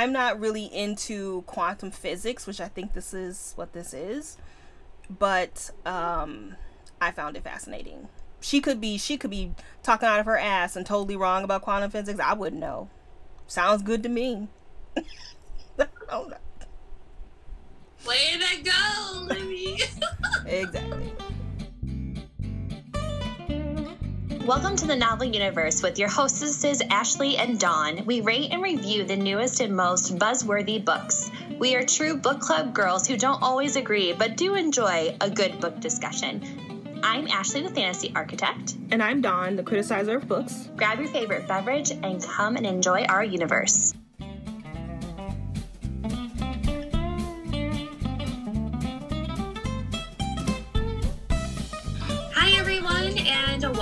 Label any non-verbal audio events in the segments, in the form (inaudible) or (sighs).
I'm not really into quantum physics, which I think this is what this is, but um, I found it fascinating. She could be she could be talking out of her ass and totally wrong about quantum physics. I wouldn't know. Sounds good to me. (laughs) Way to go, Libby. (laughs) exactly. Welcome to the Novel Universe with your hostesses Ashley and Dawn. We rate and review the newest and most buzzworthy books. We are true book club girls who don't always agree but do enjoy a good book discussion. I'm Ashley, the fantasy architect. And I'm Dawn, the criticizer of books. Grab your favorite beverage and come and enjoy our universe.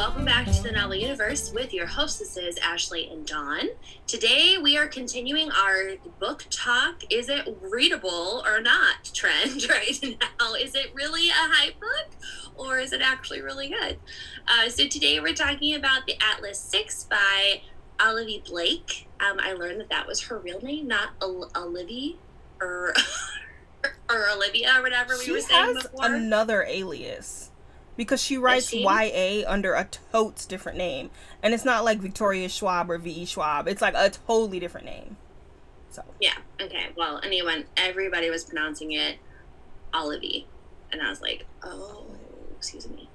Welcome back to the Novel Universe with your hostesses, Ashley and Dawn. Today we are continuing our book talk. Is it readable or not (laughs) trend right now? Is it really a hype book or is it actually really good? Uh, so today we're talking about The Atlas Six by Olivia Blake. Um, I learned that that was her real name, not Olivia or, (laughs) or Olivia or whatever we she were saying has before. Another alias because she writes YA under a totes different name, and it's not like Victoria Schwab or V. E. Schwab. It's like a totally different name. So yeah, okay. Well, anyone, everybody was pronouncing it Olivie, and I was like, oh, excuse me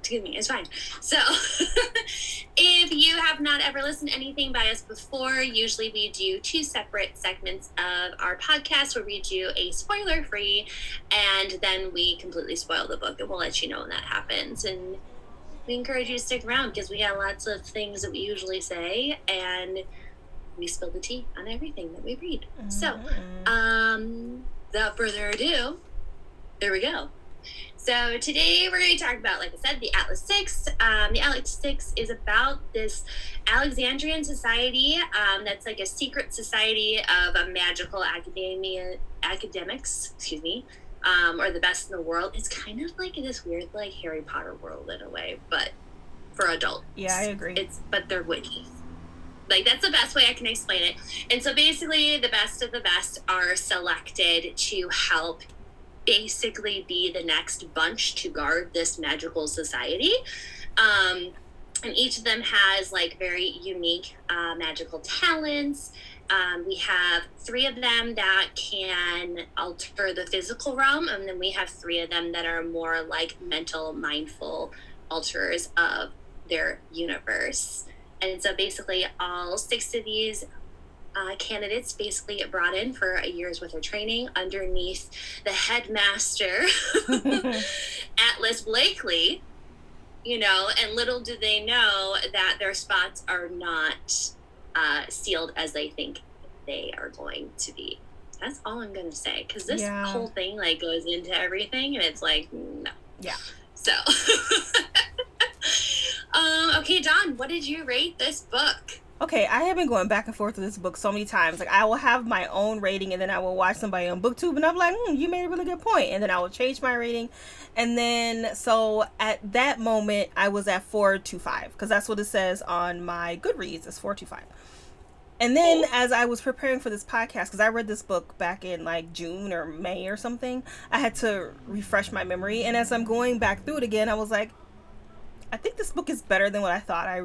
excuse me, it's fine. So, (laughs) if you have not ever listened to anything by us before, usually we do two separate segments of our podcast where we do a spoiler free and then we completely spoil the book, and we'll let you know when that happens. And we encourage you to stick around because we got lots of things that we usually say and we spill the tea on everything that we read. Mm-hmm. So, um, without further ado, there we go. So today we're going to talk about, like I said, the Atlas Six. Um, the Atlas Six is about this Alexandrian society um, that's like a secret society of a magical academia academics. Excuse me. Um, or the best in the world. It's kind of like this weird, like Harry Potter world in a way, but for adults. Yeah, I agree. It's but they're witches. Like that's the best way I can explain it. And so basically, the best of the best are selected to help basically be the next bunch to guard this magical society. Um, and each of them has like very unique uh, magical talents. Um, we have three of them that can alter the physical realm, and then we have three of them that are more like mental, mindful alterers of their universe. And so basically, all six of these uh, candidates basically get brought in for a year's worth of training underneath the headmaster, (laughs) (laughs) Atlas Blakely. You know, and little do they know that their spots are not uh, sealed as they think they are going to be. That's all I'm gonna say because this yeah. whole thing like goes into everything, and it's like no. Yeah. So, (laughs) um, okay, Dawn, what did you rate this book? Okay, I have been going back and forth with this book so many times. Like I will have my own rating, and then I will watch somebody on BookTube, and I'm like, mm, "You made a really good point," and then I will change my rating. And then, so at that moment, I was at four two five because that's what it says on my Goodreads. It's four two five. And then, as I was preparing for this podcast, because I read this book back in like June or May or something, I had to refresh my memory. And as I'm going back through it again, I was like, I think this book is better than what I thought I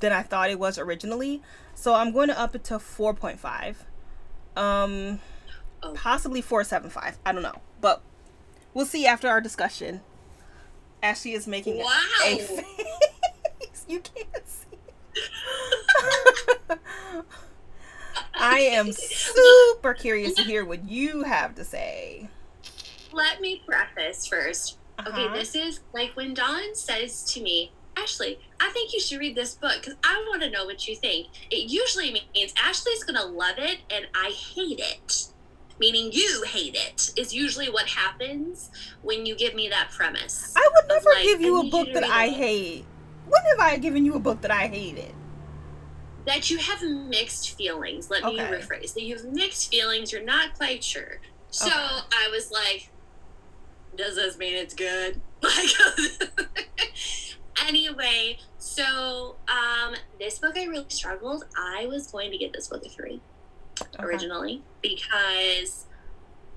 than I thought it was originally. So I'm going to up it to 4.5. Um oh. possibly 4.75. I don't know. But we'll see after our discussion. Ashley is making wow. a face. (laughs) you can't see. (laughs) I am super curious to hear what you have to say. Let me preface 1st uh-huh. Okay, this is like when Dawn says to me, Ashley, I think you should read this book because I want to know what you think. It usually means Ashley's going to love it and I hate it. Meaning you hate it is usually what happens when you give me that premise. I would never like, give you a book you that I hate. When have I given you a book that I hated? That you have mixed feelings. Let okay. me rephrase. That you have mixed feelings. You're not quite sure. So okay. I was like, does this mean it's good? (laughs) Like, (laughs) (laughs) Anyway, so um, this book I really struggled. I was going to get this book a three. okay. originally because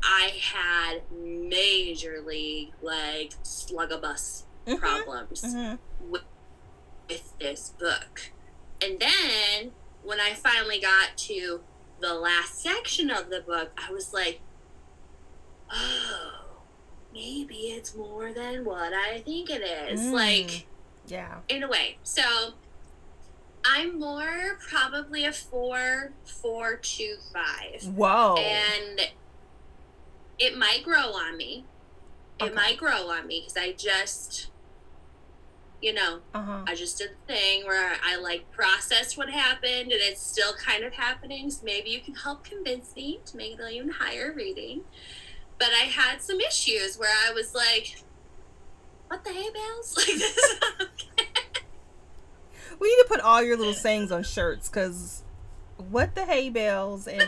I had majorly like slugabus mm-hmm. problems mm-hmm. With, with this book. And then when I finally got to the last section of the book, I was like, oh, maybe it's more than what I think it is. Mm. Like, yeah. In a way. So I'm more probably a four, four to five. Whoa. And it might grow on me. It okay. might grow on me because I just, you know, uh-huh. I just did the thing where I like processed what happened and it's still kind of happening. So maybe you can help convince me to make it an even higher rating. But I had some issues where I was like, what the hay bales? (laughs) Like this We need to put all your little sayings on shirts because what the hay bales and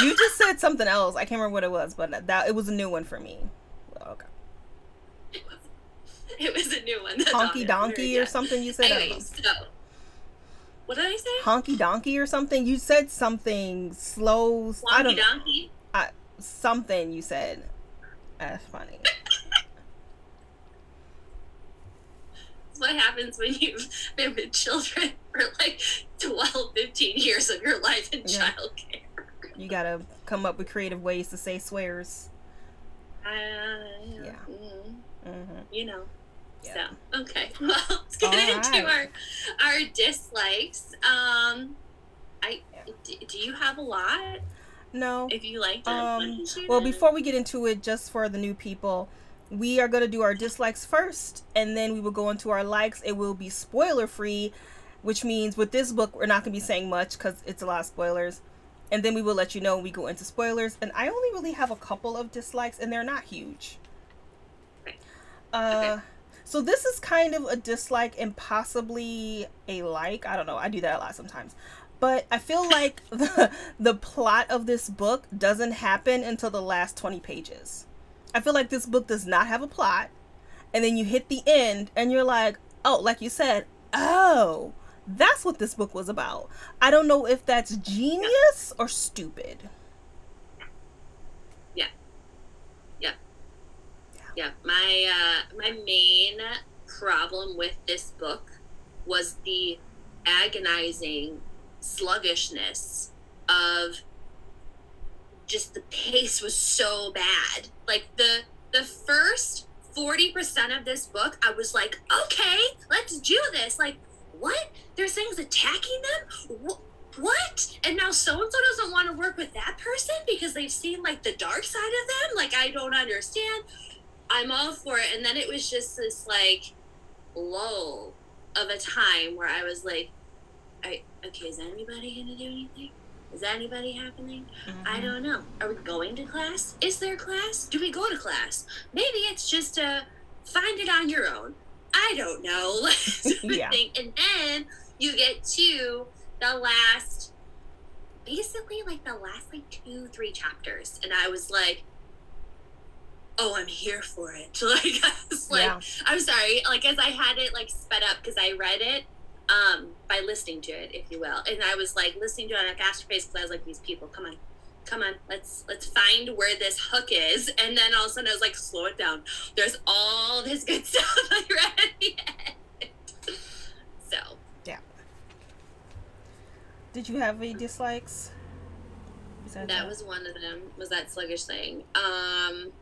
you just said something else. I can't remember what it was, but that it was a new one for me. Okay. It was a new one. Honky donkey or something you said. Anyway, so what did I say? Honky donkey or something. You said something slow. Wonky donkey. I, something you said. That's funny. (laughs) what happens when you've (laughs) been with children (laughs) for like 12, 15 years of your life in yeah. childcare. You gotta come up with creative ways to say swears. Uh, yeah. Mm-hmm. Mm-hmm. You know. Yeah. So okay, (laughs) well, let's get All into right. our our dislikes. Um, I do you have a lot? No. If you like um, well, before we get into it, just for the new people, we are going to do our dislikes first and then we will go into our likes. It will be spoiler free which means with this book we're not going to be saying much because it's a lot of spoilers. And then we will let you know when we go into spoilers. And i only really have a couple of dislikes and they're not huge. Uh, okay. so this is kind of a dislike and possibly a like. I don't know. I do that a lot sometimes. But i feel (laughs) like the, the plot of this book doesn't happen until the last 20 pages I feel like this book does not have a plot. And then you hit the end and you're like, oh, like you said, oh, that's what this book was about. I don't know if that's genius or stupid. Yeah. Yeah. Yeah. My uh my main problem with this book was the agonizing sluggishness of just the pace was so bad. Like the the first 40% of this book, I was like, okay, let's do this. Like, what? There's things attacking them? What? And now so and so doesn't want to work with that person because they've seen like the dark side of them? Like, I don't understand. I'm all for it. And then it was just this like lull of a time where I was like, I, okay, is anybody going to do anything? Is anybody happening? Mm-hmm. I don't know. Are we going to class? Is there class? Do we go to class? Maybe it's just a uh, find it on your own. I don't know. (laughs) yeah. And then you get to the last, basically like the last like two, three chapters. And I was like, oh, I'm here for it. (laughs) Like, I was like, yeah. I'm sorry. Like, as I had it like sped up because I read it um, by listening to it, if you will. And I was like listening to it on a faster pace because I was like, these people, come on, come on, let's let's find where this hook is. And then all of a sudden I was like, slow it down. There's all this good (laughs) stuff I read at the end. So yeah. Did you have any dislikes? That, that was one of them. Was that sluggish thing? Um,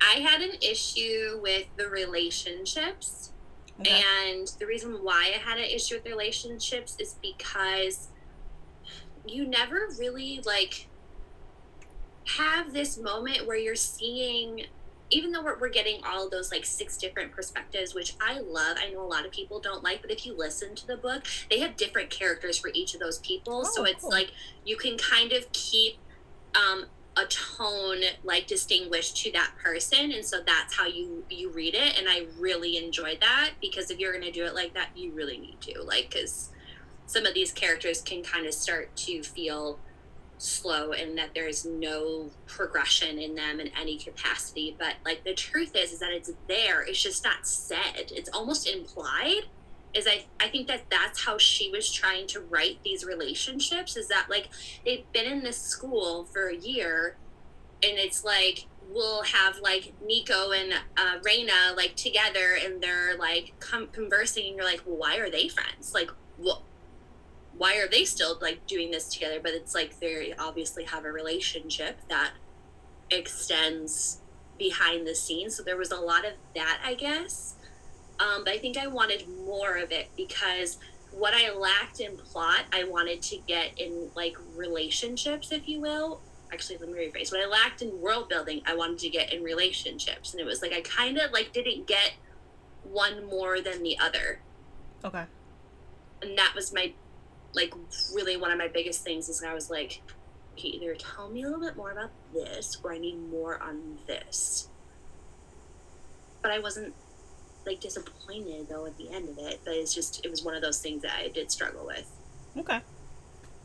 I had an issue with the relationships Okay. And the reason why I had an issue with relationships is because you never really like have this moment where you're seeing even though we're, we're getting all those like six different perspectives which i love i know a lot of people don't like but if you listen to the book they have different characters for each of those people oh, so it's cool. like you can kind of keep um, a tone like distinguished to that person and so that's how you you read it and i really enjoyed that because if you're going to do it like that you really need to like because some of these characters can kind of start to feel slow and that there's no progression in them in any capacity but like the truth is is that it's there it's just not said it's almost implied is I, I think that that's how she was trying to write these relationships is that like they've been in this school for a year and it's like we'll have like nico and uh, Reina like together and they're like com- conversing and you're like well why are they friends? Like what why are they still like doing this together? But it's like they obviously have a relationship that extends behind the scenes. So there was a lot of that i guess um, but I think I wanted more of it because what I lacked in plot, I wanted to get in like relationships, if you will. Actually, let me rephrase. What I lacked in world building, I wanted to get in relationships, and it was like I kind of like didn't get one more than the other. Okay. And that was my like really one of my biggest things is I was like, okay, either tell me a little bit more about this, or I need more on this. But I wasn't like disappointed though at the end of it. But it's just it was one of those things that I did struggle with. Okay.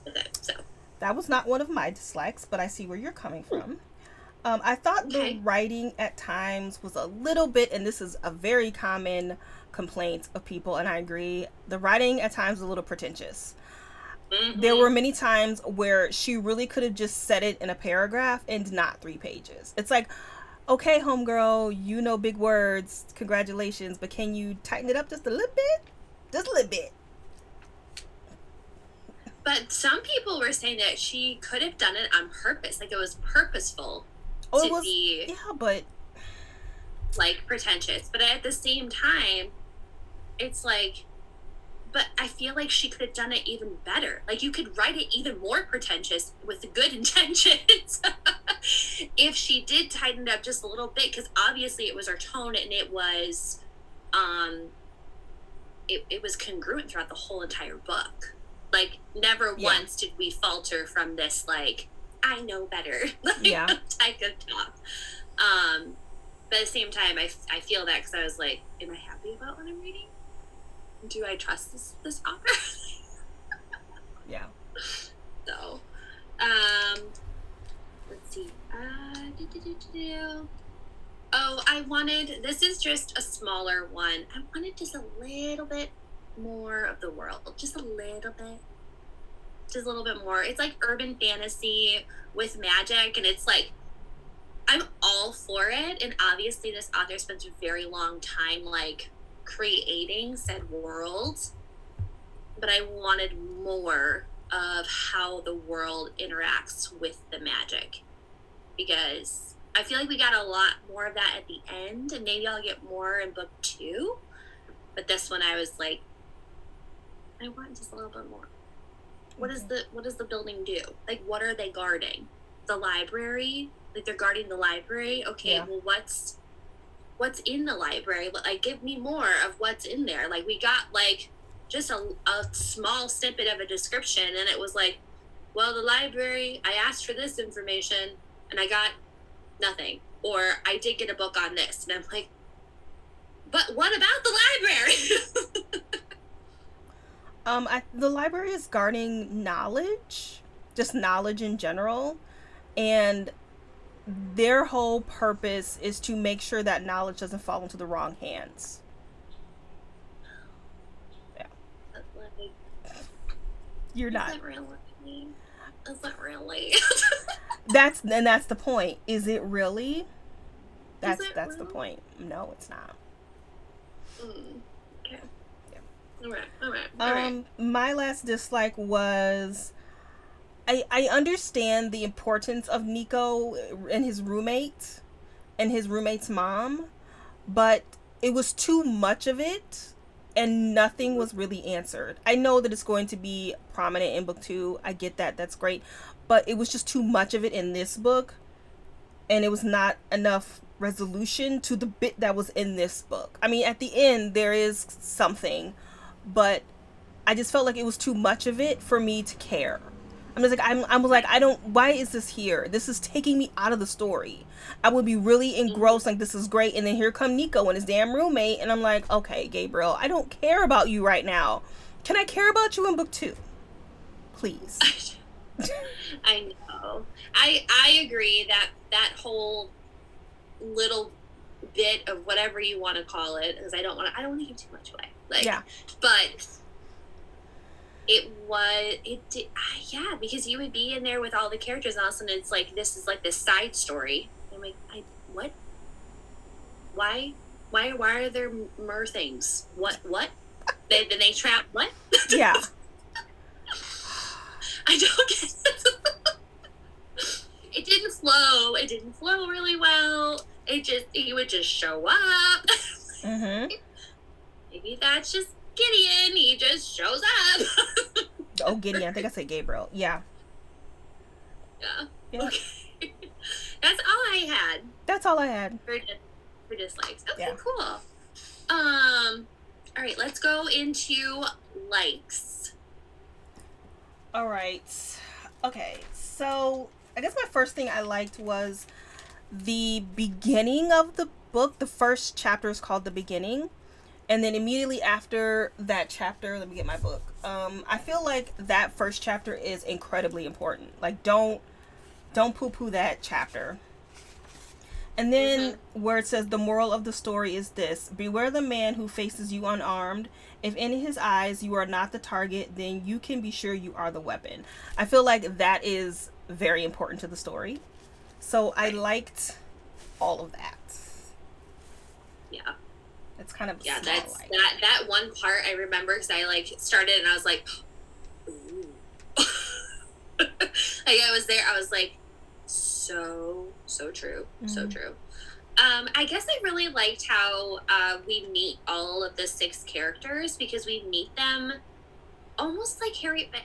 With it, so that was not one of my dislikes, but I see where you're coming from. Um, I thought okay. the writing at times was a little bit, and this is a very common complaint of people, and I agree. The writing at times a little pretentious. Mm-hmm. There were many times where she really could have just said it in a paragraph and not three pages. It's like, okay, homegirl, you know big words. Congratulations, but can you tighten it up just a little bit? Just a little bit. But some people were saying that she could have done it on purpose, like it was purposeful oh, to was, be yeah, but like pretentious. But at the same time, it's like but I feel like she could have done it even better. Like you could write it even more pretentious with good (laughs) intentions if she did tighten it up just a little bit, because obviously it was her tone and it was, um, it, it was congruent throughout the whole entire book. Like never yeah. once did we falter from this like I know better (laughs) like, yeah. type of talk. Um, but at the same time, I, I feel that because I was like, am I happy about what I'm reading? Do I trust this this author? yeah. (laughs) So, um, let's see. Uh, oh, I wanted. This is just a smaller one. I wanted just a little bit more of the world, just a little bit, just a little bit more. It's like urban fantasy with magic, and it's like I'm all for it. And obviously, this author spends a very long time like creating said world, but I wanted more of how the world interacts with the magic because I feel like we got a lot more of that at the end, and maybe I'll get more in book two. But this one, I was like, I want just a little bit more. What is the what does the building do? Like, what are they guarding? The library? Like they're guarding the library? Okay, yeah. well, what's what's in the library like give me more of what's in there. Like we got like just a, a small snippet of a description and it was like well the library i asked for this information and i got nothing or i did get a book on this and i'm like but what about the library? (laughs) Um I, the library is guarding knowledge just knowledge in general and their whole purpose is to make sure that knowledge doesn't fall into the wrong hands. Yeah. You're not. Is it really? Is it really? that's and that's the point. Is it really? That's it that's the point. No, it's not. Mm. Okay. Yeah. All right. All right. All um, right. my last dislike was I, I understand the importance of Nico and his roommate and his roommate's mom, but it was too much of it and nothing was really answered. I know that it's going to be prominent in book two. I get that. That's great. But it was just too much of it in this book. And it was not enough resolution to the bit that was in this book. I mean, at the end, there is something, but I just felt like it was too much of it for me to care. I'm just like I'm I was like I don't why is this here? This is taking me out of the story. I would be really engrossed like this is great and then here come Nico and his damn roommate and I'm like, "Okay, Gabriel, I don't care about you right now. Can I care about you in book 2? Please." (laughs) I know. I I agree that that whole little bit of whatever you want to call it because I don't want to I don't want to give too much away. Like, Yeah. but it was it did ah, yeah because you would be in there with all the characters and all of a sudden it's like this is like this side story. I'm like, I what? Why? Why? Why are there mer things? What? What? They, then they trap what? (laughs) Yeah. I don't get it. (laughs) it didn't flow. It didn't flow really well. It just he would just show up. (laughs) hmm Maybe that's just Gideon. He just shows up. (laughs) Oh, Gideon. I think I said Gabriel. Yeah. yeah. Yeah. Okay. (laughs) that's all I had That's all I had. for, for dislikes. Okay, Yeah. cool. Um. All right, let's go into likes. All right. Okay. So I guess my first thing I liked was the beginning of the book. The first chapter is called The Beginning. And then immediately after that chapter, let me get my book. Um, I feel like that first chapter is incredibly important. Like don't don't poo poo that chapter. And then where it says the moral of the story is this beware the man who faces you unarmed. If in his eyes you are not the target, then you can be sure you are the weapon. I feel like that is very important to the story. So I liked all of that. Yeah. It's kind of Yeah, that's like. that that one part I remember because I like started and I was like, ooh. (gasps) like I was there, I was like, so so true, so Mhm. true. Um, I guess I really liked how uh, we meet all of the six characters because we meet them almost like Harry. But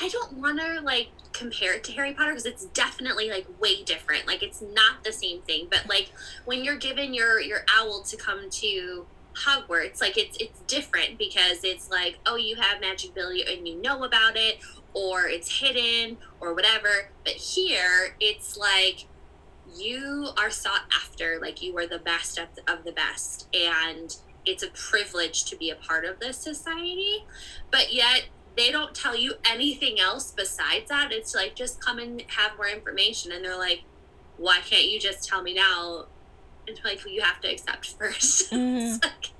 I don't want to like compare it to Harry Potter because it's definitely like way different. Like it's not the same thing. But like when you're given your your owl to come to Hogwarts, like it's it's different because it's like oh you have magic ability and you know about it, or it's hidden or whatever. But here it's like you are sought after, like you are the best of, of the best, and it's a privilege to be a part of this society. But yet they don't tell you anything else besides that. It's like just come and have more information, and they're like, why can't you just tell me now? And it's like you have to accept (laughs) 1st Mhm. it's like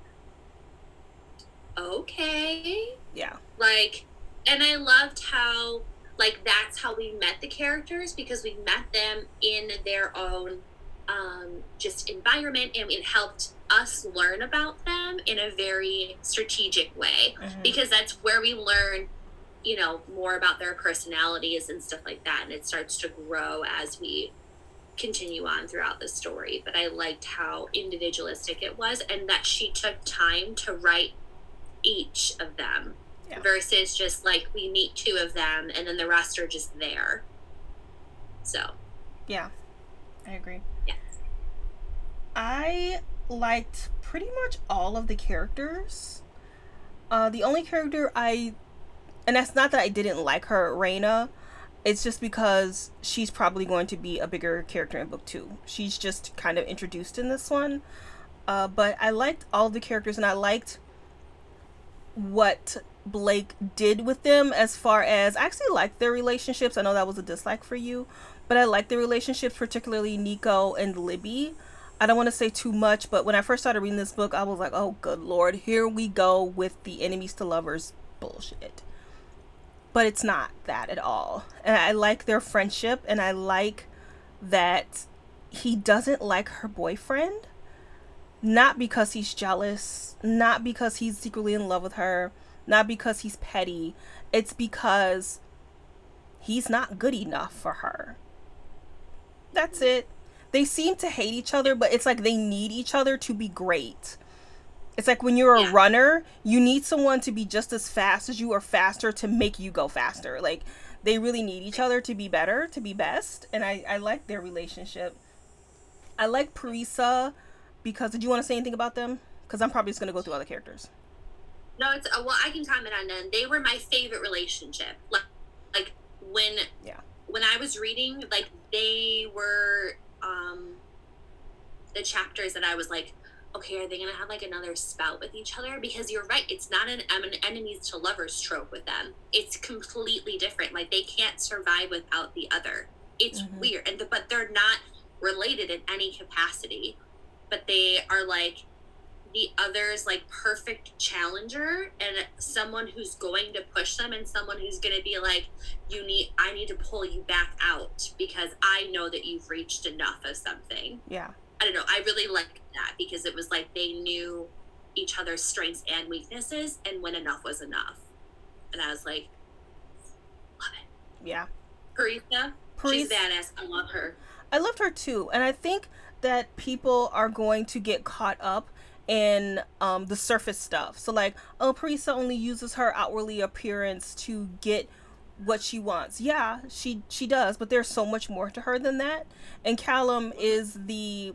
okay Yeah. like and i loved how like that's how we met the characters because we met them in their own um just environment and it helped us learn about them in a very strategic way Mhm. because that's where we learn you know more about their personalities and stuff like that and it starts to grow as we continue on throughout the story but i liked how individualistic it was and that she took time to write each of them Yeah. versus just like we meet two of them and then the rest are just there so Yeah, I agree. Yeah. I liked pretty much all of the characters. Uh, the only character I, and that's not that I didn't like her, Reina. It's just because she's probably going to be a bigger character in book two. She's just kind of introduced in this one. Uh, but I liked all the characters, and I liked what Blake did with them as far as I actually liked their relationships. I know that was a dislike for you, but I like the relationships, particularly Nico and Libby. I don't want to say too much, but when I first started reading this book, I was like, oh, good lord, here we go with the enemies to lovers bullshit. But it's not that at all. And I like their friendship, and I like that he doesn't like her boyfriend. Not because he's jealous, not because he's secretly in love with her, not because he's petty. It's because he's not good enough for her. That's it. They seem to hate each other, but it's like they need each other to be great. It's like when you're a Yeah. runner, you need someone to be just as fast as you or faster to make you go faster. Like they really need each other to be better, to be best. And I, I like their relationship. I like Parisa because did you want to say anything about them? Because I'm probably just gonna go through other characters. no it's uh, well i can comment on them they were my favorite relationship like like when Yeah. when i was reading like they were um the chapters that i was like okay are they gonna have like another spout with each other? Because you're right it's not an, an enemies to lovers trope with them. It's completely different like they can't survive without the other. It's Mhm. weird and but they're not related in any capacity. But they are like the other's like perfect challenger and someone who's going to push them and someone who's going to be like you need i need to pull you back out because i know that you've reached enough of something. Yeah i don't know i really liked that because it was like they knew each other's strengths and weaknesses and when enough was enough and i was like love it yeah Parisa, she's badass i love her i loved her too and i think that people are going to get caught up in um, the surface stuff. So like, oh, Parisa only uses her outwardly appearance to get what she wants. Yeah, she she does, but there's so much more to her than that. And Callum is the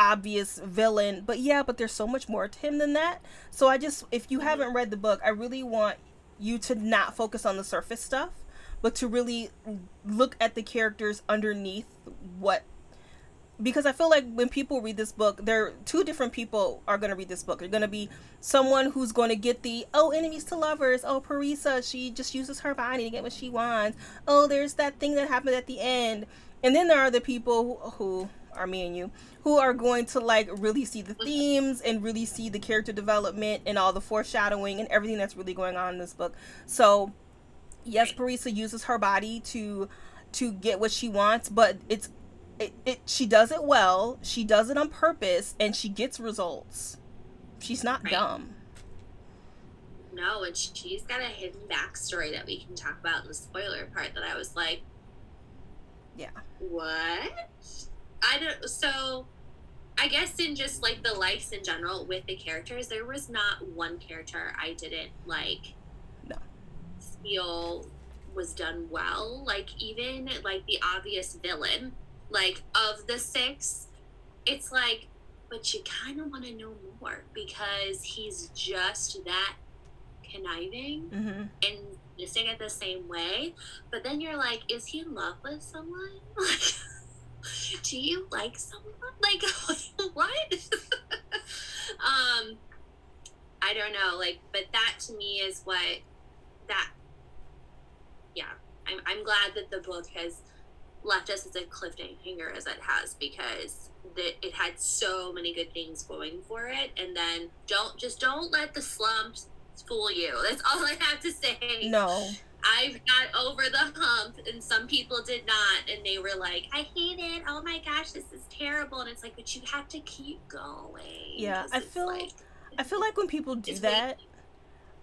obvious villain, but yeah, but there's so much more to him than that. So I just if you haven't read the book, I really want you to not focus on the surface stuff, but to really look at the characters underneath what because I feel like when people read this book, there two different people are going to read this book. They're going to be someone who's going to get the oh enemies to lovers. Oh Parisa, she just uses her body to get what she wants. Oh, there's that thing that happened at the end. And then there are the people who, who are me and you who are going to like really see the themes and really see the character development and all the foreshadowing and everything that's really going on in this book. So, yes, Parisa uses her body to to get what she wants, but it's it, it she does it well she does it on purpose and she gets results she's not right. dumb no and she's got a hidden backstory that we can talk about in the spoiler part that i was like yeah what i don't so i guess in just like the likes in general with the characters there was not one character i didn't like no. feel was done well. Like even like the obvious villain like of the six it's like but you kind of want to know more because he's just that conniving mm-hmm. and missing it the same way. But then you're like is he in love with someone? (laughs) Like (laughs) do you like someone? Like (laughs) what? (laughs) Um i don't know like but that to me is what that yeah i'm, I'm glad that the book has left us as a cliffhanger as it has because it had so many good things going for it. And then don't just don't let the slumps fool you. That's all i have to say. No i've got over the hump and some people did not and they were like i hate it. Oh my gosh this is terrible. And it's like but you have to keep going. Yeah i feel like i feel like when people do that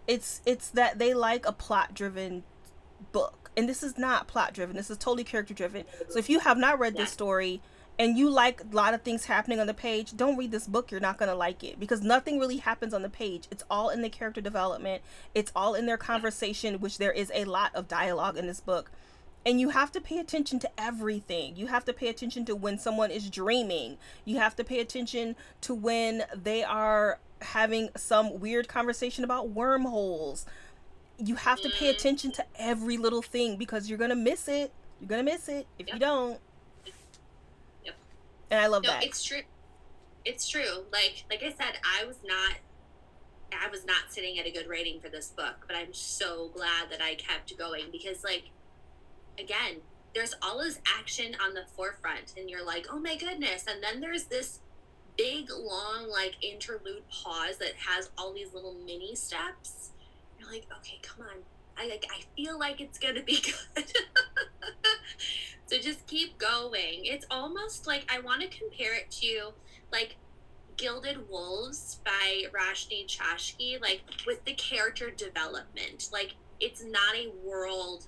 it's it's that they like a plot driven book. And this is not plot driven this is totally character driven so if you have not read this story and you like a lot of things happening on the page don't read this book you're not going to like it because nothing really happens on the page it's all in the character development it's all in their conversation which there is a lot of dialogue in this book and you have to pay attention to everything. You have to pay attention to when someone is dreaming. You have to pay attention to when they are having some weird conversation about wormholes you have to pay mm. attention to every little thing because you're gonna miss it. You're gonna miss it if yep. you don't. And I love no, that. It's true. It's true. Like like I said, I was not I was not sitting at a good rating for this book, but I'm so glad that I kept going because like again, there's all this action on the forefront and you're like, "Oh my goodness." And then there's this big long like interlude pause that has all these little mini steps you're like, okay, come on. I like I feel like it's gonna be (laughs) good. So just keep going. It's almost like I want to compare it to like Gilded Wolves by Roshani Chokshi, like with the character development. Like it's not a world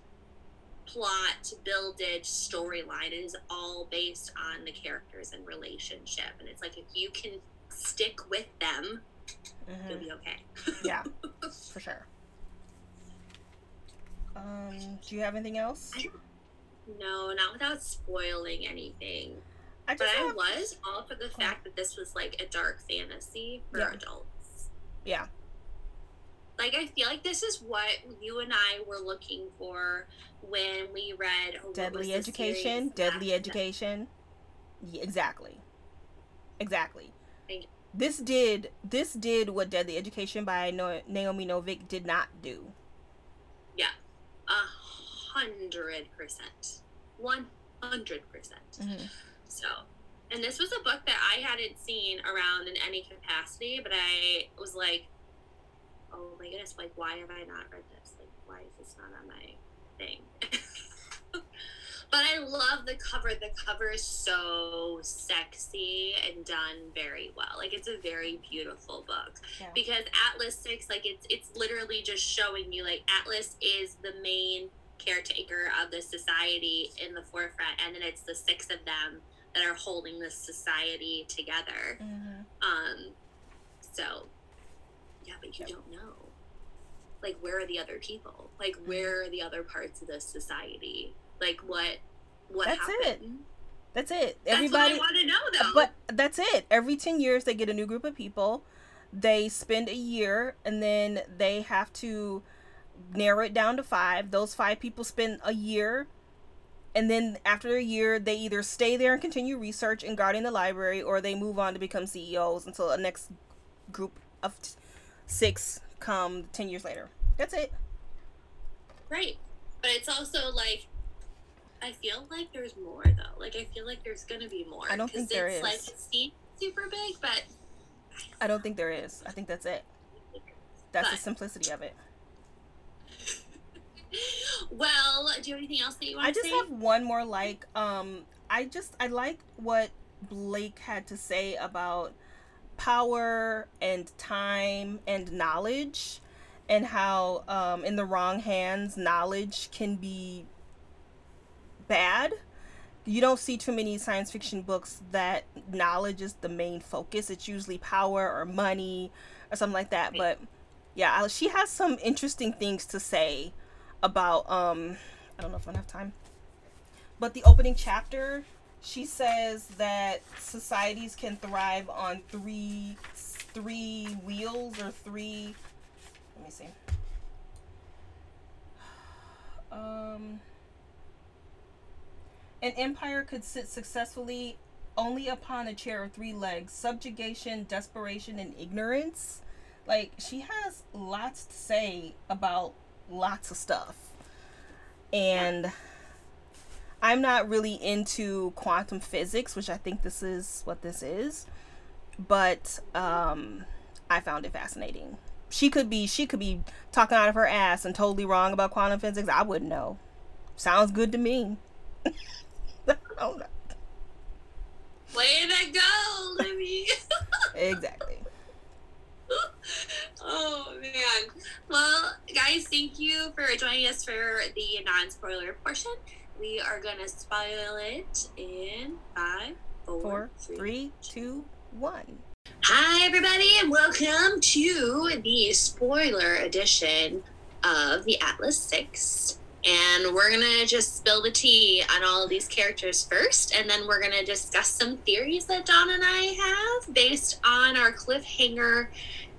plot builded storyline. It is all based on the characters and relationship. And it's like if you can stick with them, mm-hmm. you'll be okay. yeah, (laughs) for sure. Um, do you have anything else? No, not without spoiling anything. I but I was all for the fact that this was like a dark fantasy for yeah. adults. Yeah. Like I feel like this is what you and I were looking for when we read oh, Deadly Education. Deadly Education. Yeah, exactly. Exactly. This did this did what Deadly Education by Naomi Novik did not do. Yeah. A hundred percent. One hundred percent. Mm-hmm. So and this was a book that I hadn't seen around in any capacity, but I was like, oh my goodness, like why have I not read this? Like why is this not on my thing? (laughs) but I love the cover. The cover is so sexy and done very well. Like it's a very beautiful book. Yeah. Because Atlas Six, like it's it's literally just showing you like Atlas is the main caretaker of the society in the forefront, and then it's the six of them that are holding this society together. Mhm. Um, so yeah, but you Yep. don't know. Like, where are the other people? Like, Mm-hmm. where are the other parts of this society? Like, what? What That's it. That's it. That's Everybody. want to know, though. But that's it. Every 10 years, they get a new group of people. They spend a year and then they have to narrow it down to five. Those five people spend a year. And then after a year, they either stay there and continue research and guarding the library or they move on to become CEOs until the next group of t- six come 10 years later. That's it. right. But it's also like, I feel like there's more though. Like, I feel like there's gonna be more. I don't think there it's, Like, is. it seems super big, but I don't think there is. I think that's it. That's the simplicity of it. (laughs) well, do you have anything else that you want to say? I just have one more like um I just I like what Blake had to say about power and time and knowledge and how um in the wrong hands knowledge can be bad. You don't see too many science fiction books that knowledge is the main focus. It's usually power or money or something like that. But yeah, she has some interesting things to say about um I don't know if I have time. But the opening chapter, she says that societies can thrive on three three wheels or three let me see. (sighs) Um an empire could sit successfully only upon a chair of three legs subjugation, desperation, and ignorance. Like, she has lots to say about lots of stuff. And I'm not really into quantum physics, which I think this is what this is. But um, I found it fascinating. She could be she could be talking out of her ass and totally wrong about quantum physics. I wouldn't know. Sounds good to me. (laughs) I don't know. Way to go, Libby. (laughs) Exactly. oh man. Well, guys, thank you for joining us for the non-spoiler portion. We are gonna spoil it in five, four, Four, three. three, two, one. Hi, everybody, and welcome to the spoiler edition of the Atlas Six. And we're gonna just spill the tea on all of these characters first, and then we're gonna discuss some theories that Dawn and I have based on our cliffhanger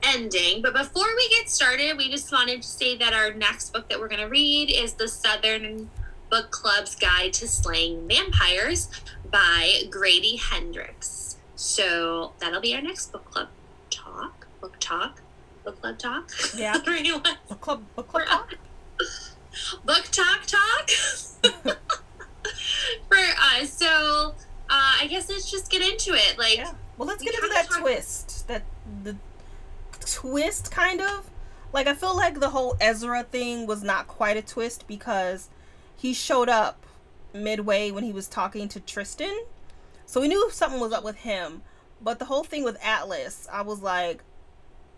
ending. But before we get started, we just wanted to say that our next book that we're gonna read is the Southern Book Club's Guide to Slaying Vampires by Grady Hendrix. So that'll be our next book club talk, book talk, book club talk. Yeah. (laughs) Book club, book club talk. (laughs) book talk talk (laughs) for us. So uh, I guess let's just get into it. Like, Yeah. Well, let's We get into that talked- twist. That the twist, kind of. Like I feel like the whole Ezra thing was not quite a twist because he showed up midway when he was talking to Tristan, so we knew something was up with him. But the whole thing with Atlas, I was like,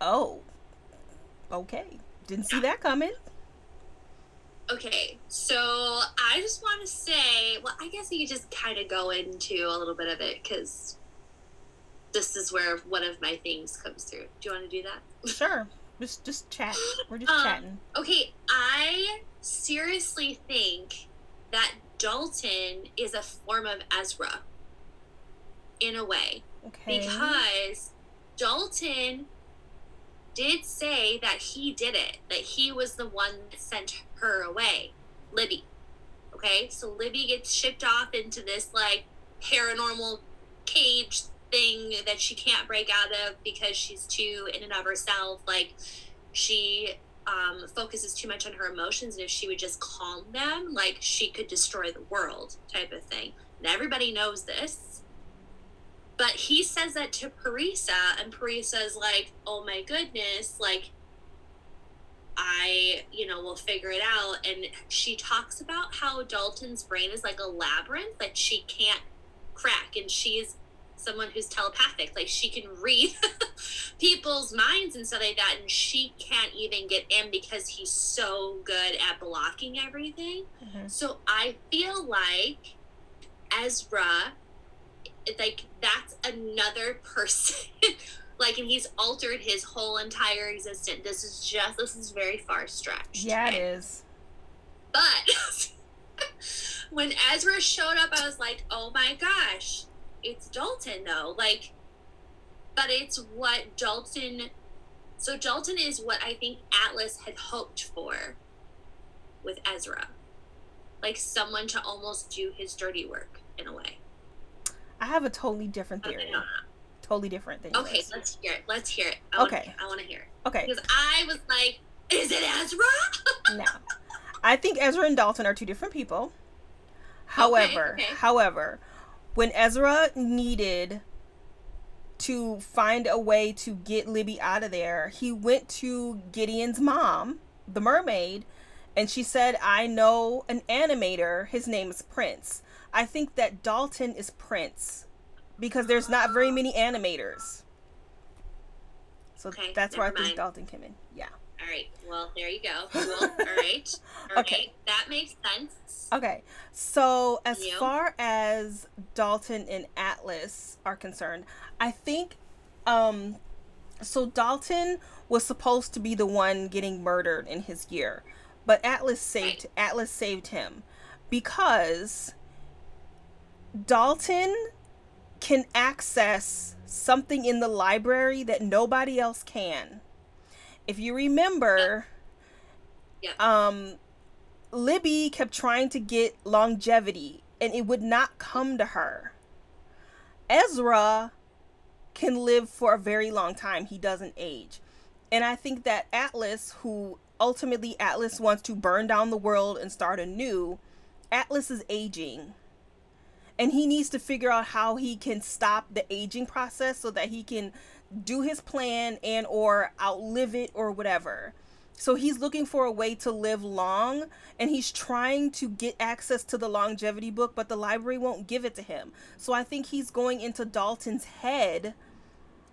oh, okay, didn't see that coming. okay, so I just want to say, well, I guess we could just kind of go into a little bit of it because this is where one of my things comes through. Do you want to do that? (laughs) Sure, just just chat. We're just Um, chatting. Okay, I seriously think that Dalton is a form of Ezra in a way Okay. because Dalton did say that he did it, that he was the one that sent her away, Libby. Okay, so Libby gets shipped off into this like paranormal cage thing that she can't break out of because she's too in and of herself. Like she um, focuses too much on her emotions, and if she would just calm them, like she could destroy the world, type of thing. And everybody knows this. but he says that to Parisa, and Parisa's like, "Oh my goodness!" Like, I, you know, will figure it out. And she talks about how Dalton's brain is like a labyrinth that she can't crack, and she's someone who's telepathic. Like she can read (laughs) people's minds and stuff like that, and she can't even get in because he's so good at blocking everything. Mm-hmm. So I feel like Ezra, like that's another person. (laughs) like, and he's altered his whole entire existence. This is just this is very far stretched. Yeah, it is. But (laughs) when Ezra showed up, I was like, oh my gosh, it's Dalton though. Like, but it's what Dalton. So Dalton is what I think Atlas had hoped for with Ezra, like someone to almost do his dirty work in a way. I have a totally different theory. Uh-huh. Totally different thing. Okay, let's hear it. Let's hear it. I okay, wanna, I want to hear it. Okay, because I was like, "Is it Ezra?" (laughs) no, I think Ezra and Dalton are two different people. However, okay, okay. however, when Ezra needed to find a way to get Libby out of there, he went to Gideon's mom, the mermaid, and she said, I know an animator. His name is Prince. I think that Dalton is Prince because there's not very many animators. So okay, that's where I think Dalton came in. Yeah. All right. Well, there you go. Cool. All right. All (laughs) okay. Right. That makes sense. Okay. So, as you? far as Dalton and Atlas are concerned, I think um so Dalton was supposed to be the one getting murdered in his year, but Atlas saved right. Atlas saved him because Dalton can access something in the library that nobody else can if you remember, yeah. um, Libby kept trying to get longevity and it would not come to her. Ezra can live for a very long time. He doesn't age. And I think that Atlas, who ultimately Atlas wants to burn down the world and start anew, Atlas is aging. And he needs to figure out how he can stop the aging process so that he can do his plan and or outlive it or whatever. So he's looking for a way to live long and he's trying to get access to the longevity book, but the library won't give it to him. So I think he's going into Dalton's head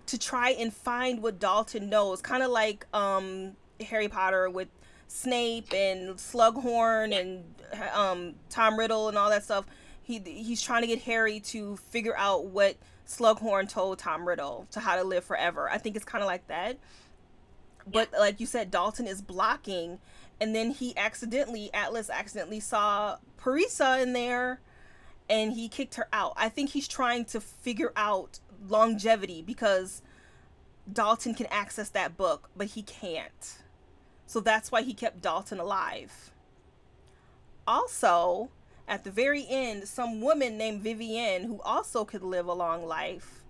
to try and find what Dalton knows. Kind of like um, Harry Potter with Snape and Slughorn and um, Tom Riddle and all that stuff. He he's trying to get Harry to figure out what Slughorn told Tom Riddle to how to live forever. I think it's kind of like that. But like you said, Dalton is blocking, and then he accidentally, Atlas accidentally saw Parisa in there, and he kicked her out. I think he's trying to figure out longevity because Dalton can access that book, but he can't. So that's why he kept Dalton alive. Also, at the very end, some woman named Vivienne, who also could live a long life,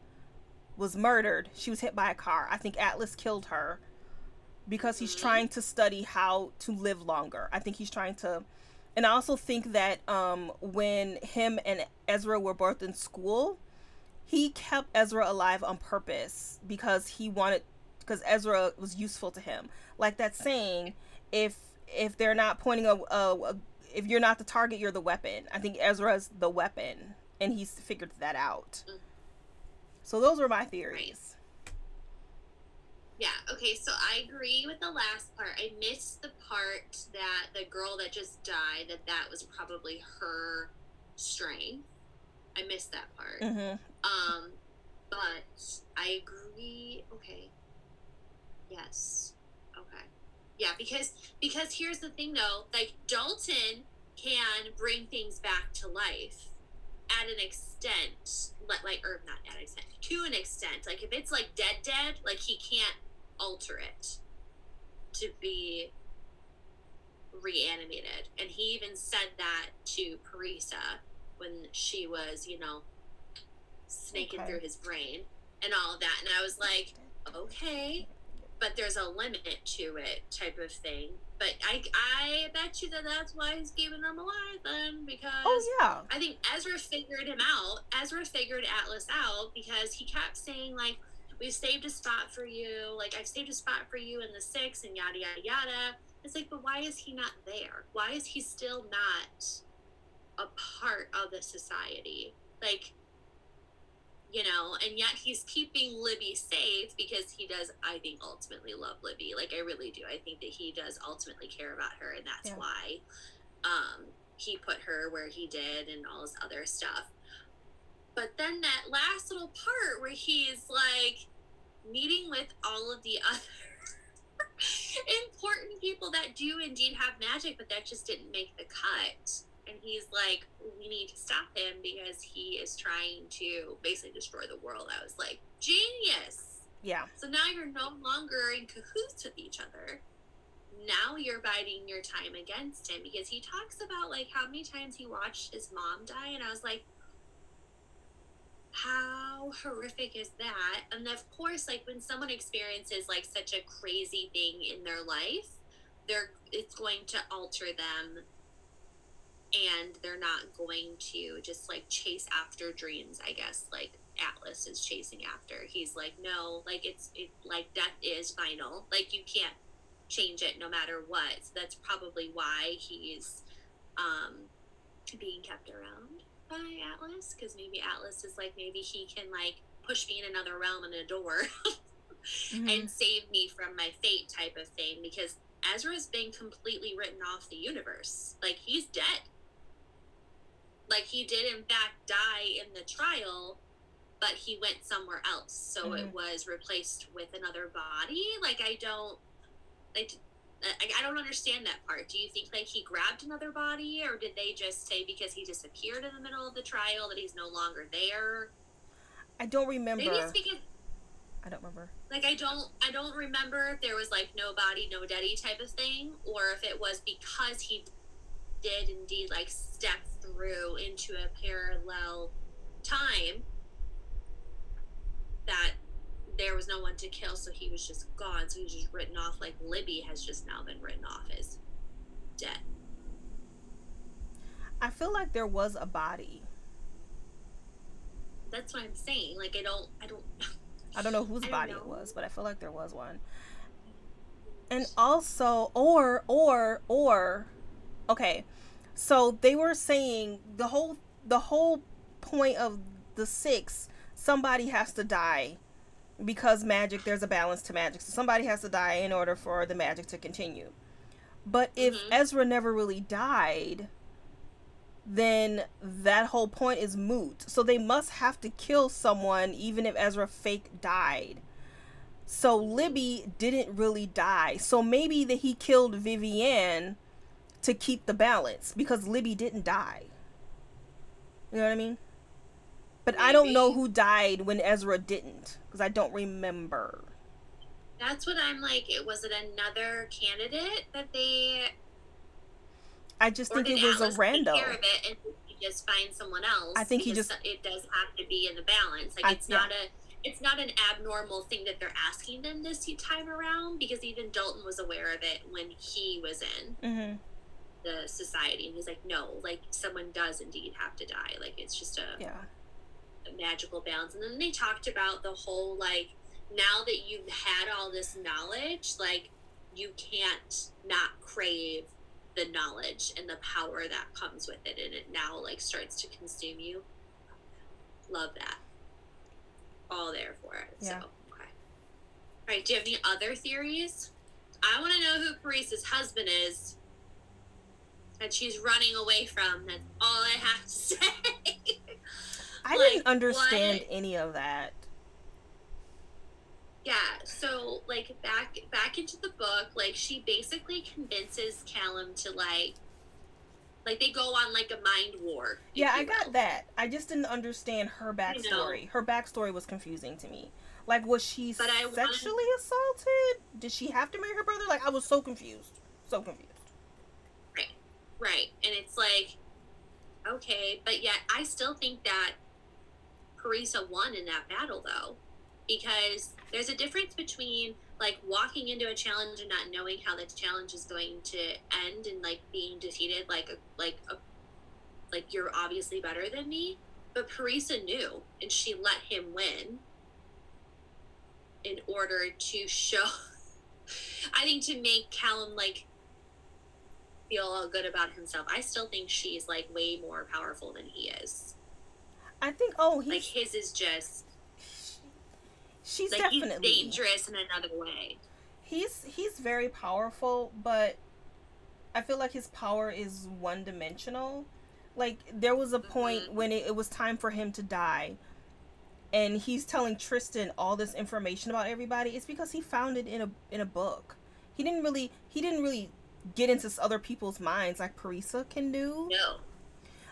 was murdered. She was hit by a car. I think Atlas killed her because he's mm-hmm. trying to study how to live longer. I think he's trying to and I also think that um, when him and Ezra were both in school, he kept Ezra alive on purpose because he wanted because Ezra was useful to him. Like that saying, if if they're not pointing a, a, a if you're not the target, you're the weapon. I think Ezra's the weapon, and he's figured that out. Mm. So those were my theories. Right. Yeah, okay, so I agree with the last part. I missed the part that the girl that just died, that that was probably her strength. I missed that part. Mm-hmm. Um, but I agree. Okay. Yes. Okay. Yeah, because because here's the thing though, like Dalton can bring things back to life at an extent, like or not at an extent, to an extent. Like if it's like dead, dead, like he can't alter it to be reanimated. And he even said that to Parisa when she was, you know, snaking okay. through his brain and all of that. And I was like, okay, but there's a limit to it type of thing but I I bet you that that's why he's keeping them alive then because Oh yeah. I think Ezra figured him out. Ezra figured Atlas out because he kept saying like, "We've saved a spot for you. Like I've saved a spot for you in the six and yada yada yada." It's like, but why is he not there? Why is he still not a part of the society? Like, you know, and yet he's keeping Libby safe because he does, I think, ultimately love Libby. Like, I really do. I think that he does ultimately care about her, and that's Yeah. why um, he put her where he did and all this other stuff. But then that last little part where he's like meeting with all of the (laughs) other important people that do indeed have magic, but that just didn't make the cut. And he's like, we need to stop him because he is trying to basically destroy the world. I was like, genius. Yeah. So now you're no longer in cahoots with each other. Now you're biding your time against him because he talks about like how many times he watched his mom die, and I was like, how horrific is that? And of course, like when someone experiences like such a crazy thing in their life, they're it's going to alter them and they're not going to just like chase after dreams, I guess, like Atlas is chasing after. He's like, no, like it's it like death is final. Like you can't change it no matter what. So that's probably why he's um being kept around by Atlas because maybe Atlas is like maybe he can like push me in another realm and a door Mhm. (laughs) and save me from my fate type of thing because Ezra's been completely written off the universe. Like he's dead. Like he did in fact die in the trial, but he went somewhere else. So it Mhm. was replaced with another body. Like I don't like I, I don't understand that part. Do you think like he grabbed another body or did they just say because he disappeared in the middle of the trial that he's no longer there? I don't remember. Maybe it's because I don't remember. like I don't I don't remember if there was like no body, no daddy type of thing, or if it was because he did indeed like step through into a parallel time that there was no one to kill, so he was just gone. So he was just written off like Libby has just now been written off as dead. I feel like there was a body. That's what I'm saying. Like I don't I don't (laughs) I don't know whose don't body know. it was, but I feel like there was one. And also, or or or, okay, so they were saying the whole the whole point of the six, somebody has to die because magic. There's a balance to magic, so somebody has to die in order for the magic to continue. But if Mhm. Ezra never really died, then that whole point is moot. So they must have to kill someone even if Ezra fake died. So Libby didn't really die. So maybe that he killed Vivienne to keep the balance because Libby didn't die. You know what I mean? But I don't know who died when Ezra didn't because I don't remember. That's what I'm like. It was it another candidate that they I just think it was Atlas a take rando. care of it and just find someone else? I think he just- it does have to be in the balance. Like I- it's yeah. not a it's not an abnormal thing that they're asking them this time around because even Dalton was aware of it when he was in hmm the society and he's like, no, like someone does indeed have to die. Like it's just a, Yeah. a magical balance. And then they talked about the whole like now that you've had all this knowledge, like you can't not crave the knowledge and the power that comes with it and it now like starts to consume you. Love that. All there for it. Yeah. So okay. Alright, do you have any other theories? I wanna know who Parisa's husband is that she's running away from. That's all I have to (laughs) say. I Like, didn't understand what? any of that. Yeah, so like back back into the book, like she basically convinces Callum to like like they go on like a mind war. Yeah, I you got will. that. I just didn't understand her backstory. Her backstory was confusing to me. Like, was she But wanted- sexually assaulted? Did she have to marry her brother? Like, I was so confused. So confused. Right. And it's like okay, but yet I still think that Parisa won in that battle though. because there's a difference between like walking into a challenge and not knowing how the challenge is going to end and like being defeated like a like a like you're obviously better than me but Parisa knew and she let him win in order to show (laughs) I think to make Callum like feel all good about himself. I still think she's like way more powerful than he is. I think oh he's Like his is just she's like definitely dangerous in another way. he's he's very powerful, but I feel like his power is one dimensional. Like there was a point Mhm. when it, it was time for him to die, and he's telling Tristan all this information about everybody. It's because he found it in a in a book. He didn't really he didn't really get into other people's minds like Parisa can do. No.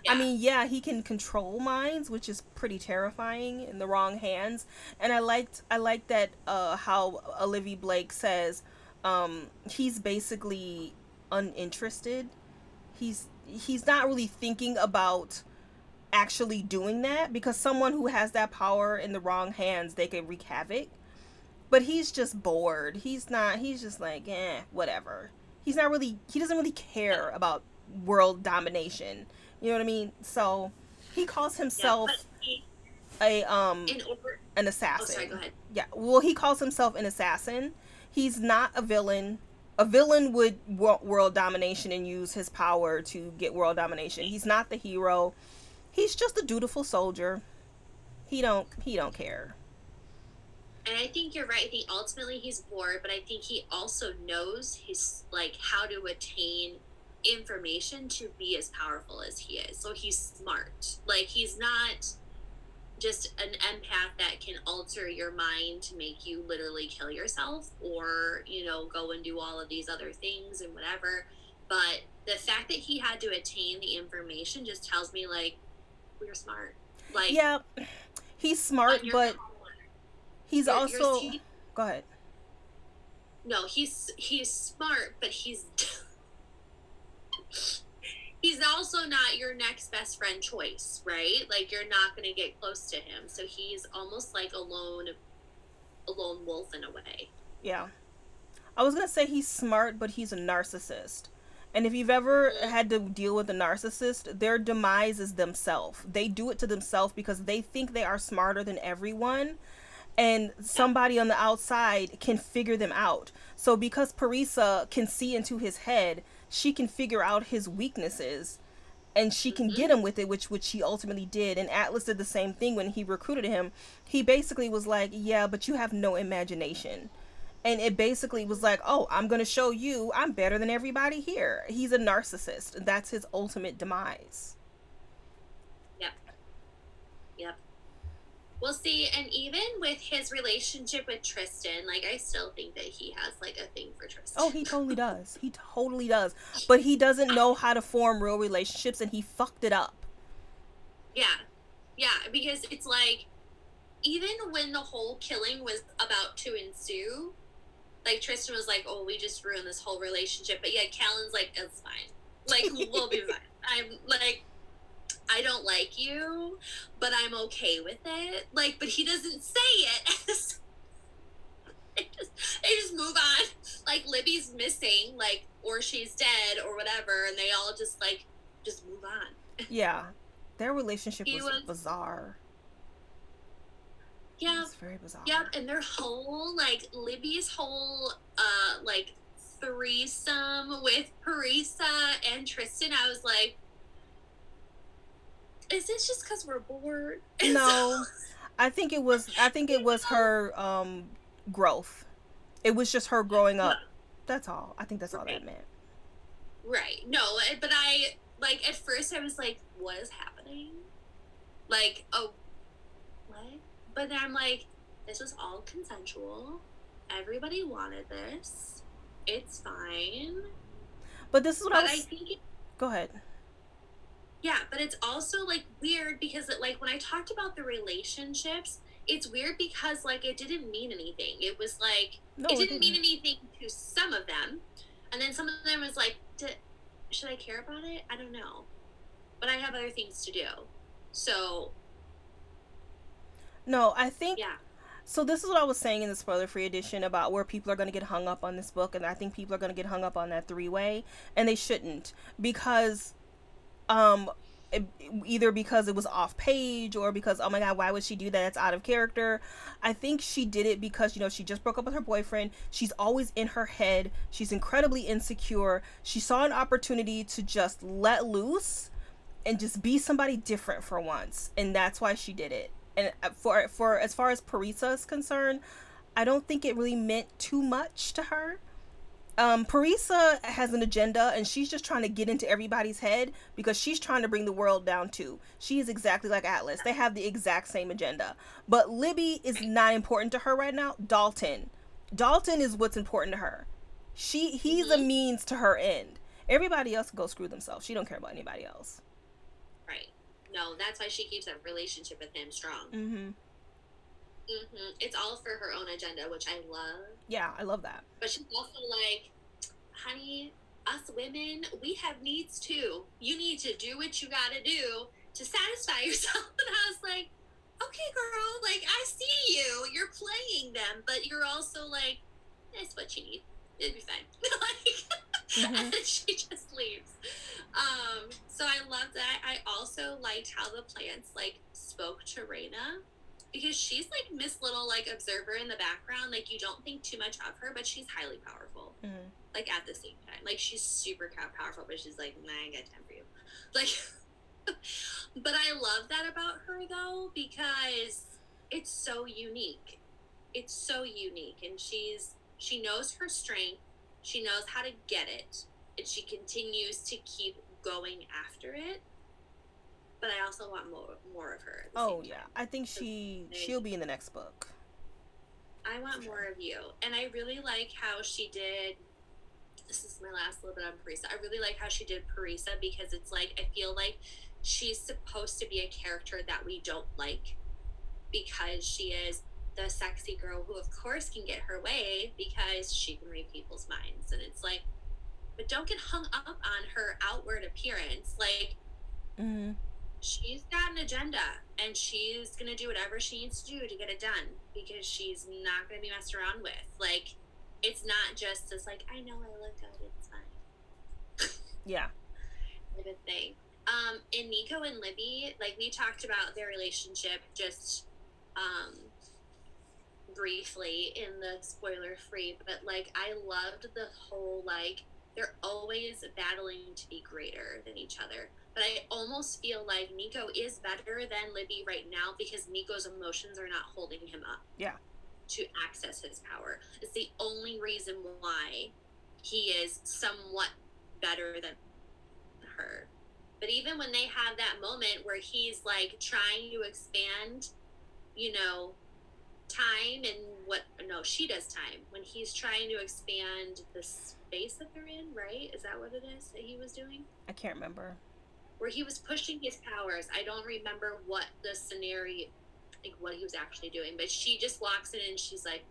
I mean, yeah, he can control minds, which is pretty terrifying in the wrong hands. And I liked I liked that uh how Olivie Blake says um he's basically uninterested. He's he's not really thinking about actually doing that because someone who has that power in the wrong hands, they can wreak havoc. But he's just bored. He's not he's just like, eh, whatever. He's not really he doesn't really care about world domination. You know what I mean? So he calls himself but he, a um order. an Oh, assassin. sorry. Go ahead. Yeah. Well, he calls himself an assassin. He's not a villain. A villain would want world domination and use his power to get world domination. He's not the hero. He's just a dutiful soldier. He don't he don't care. And I think you're right. I think ultimately he's bored, but I think he also knows his like how to attain information to be as powerful as he is. So he's smart. Like he's not just an empath that can alter your mind to make you literally kill yourself or, you know, go and do all of these other things and whatever. But the fact that he had to attain the information just tells me like we're smart. Like Yeah. He's smart, but. He's You're- also Go ahead. no he's he's smart but he's (laughs) he's also not your next best friend choice right like you're not going to get close to him so he's almost like a lone a lone wolf in a way Yeah. I was gonna say he's smart, but he's a narcissist. And if you've ever had to deal with a narcissist, their demise is themselves. They do it to themselves because they think they are smarter than everyone, and somebody on the outside can figure them out. So because Parisa can see into his head, she can figure out his weaknesses and she can get mm-hmm. him with it which which she ultimately did. And atlas did the same thing when he recruited him. He basically was like yeah but you have no imagination. And it basically was like oh i'm gonna show you i'm better than everybody here. He's a narcissist. That's his ultimate demise yep yep well see and even with his relationship with tristan like i still think that he has like a thing for tristan oh he totally (laughs) does he totally does but he doesn't know how to form real relationships and he fucked it up Yeah. Yeah, because it's like even when the whole killing was about to ensue, like Tristan was like, "Oh, we just ruined this whole relationship," but yeah, Callum's like, "It's fine. Like we'll be (laughs) fine. I'm like." I don't like you, but I'm okay with it. Like, but he doesn't say it. (laughs) they just they just move on. Like Libby's missing, like, or she's dead, or whatever, and they all just like just move on. (laughs) yeah their relationship was, was- bizarre Yeah, it's very bizarre Yep, and their whole like Libby's whole uh like threesome with Parisa and Tristan, I was like, is this just because we're bored? (laughs) No. (laughs) I think it was I think it was her um growth. It was just her growing up. That's all. I think that's all that meant. right. No, but I like at first I was like, what is happening? Like, oh, what? But then I'm like, this was all consensual. Everybody wanted this. It's fine. But this is what But I I was think it Go ahead. Yeah, but it's also like weird because it, like when I talked about the relationships, it's weird because like it didn't mean anything. It was like No, it it didn't mean didn't. anything to some of them, and then some of them was like, "D- should I care about it? I don't know, but I have other things to do. So No, I think yeah, So this is what I was saying in the spoiler free edition about where people are going to get hung up on this book and I think people are going to get hung up on that three-way and they shouldn't because um either because it was off page or because oh my god why would she do that? It's out of character. I think she did it because you know she just broke up with her boyfriend. She's always in her head. She's incredibly insecure. She saw an opportunity to just let loose and just be somebody different for once and that's why she did it. And uh, for for as far as parisa is concerned i don't think it really meant too much to her um, Parisa has an agenda and she's just trying to get into everybody's head because she's trying to bring the world down too. She is exactly like Atlas. They have the exact same agenda. But Libby is not important to her right now. Dalton. Dalton is what's important to her. She he's mm-hmm. a means to her end. Everybody else go screw themselves. She don't care about anybody else. Right. No, that's why she keeps that relationship with him strong. Mm-hmm. Mm-hmm. It's all for her own agenda, which I love. Yeah, I love that. But she's also like, honey, us women, we have needs too. You need to do what you got to do to satisfy (laughs) yourself. And I was like, okay, girl, like, I see you. You're playing them, but you're also like, that's what you need. It'd be fine. (laughs) like, mm-hmm. and (laughs) she just leaves. Um, so I love that. I also liked how the plants, like, spoke to Reina because she's like Miss Little like observer in the background. Like you don't think too much of her, but she's highly powerful. Mm-hmm. Like at the same time, like she's super powerful, but she's like, nah, I ain't got time for you. (laughs) Like, (laughs) but I love that about her though because it's so unique. It's so unique, and she's she knows her strength. She knows how to get it, and she continues to keep going after it but I also want more more of her. Oh yeah, I think she she'll be in the next book. I want more of you, and I really like how she did. This is my last little bit on Parisa. I really like how she did Parisa because it's like I feel like she's supposed to be a character that we don't like because she is the sexy girl who of course can get her way because she can read people's minds and it's like but don't get hung up on her outward appearance like mm-hmm she's got an agenda and she's gonna do whatever she needs to do to get it done because she's not gonna be messed around with. Like, it's not just this like I know I look good, it's fine. (laughs) yeah. Type of thing. Um, in Nico and Libby, like we talked about their relationship just um briefly in the spoiler free, but like I loved the whole like they're always battling to be greater than each other but I almost feel like Nico is better than Libby right now because Nico's emotions are not holding him up. Yeah. To access his power. It's the only reason why he is somewhat better than her. But even when they have that moment where he's like trying to expand, you know, time and what no, she does time. When he's trying to expand the space that they're in, right? Is that what it is that he was doing? I can't remember where he was pushing his powers. I don't remember what the scenario, like what he was actually doing, but she just walks in and she's like,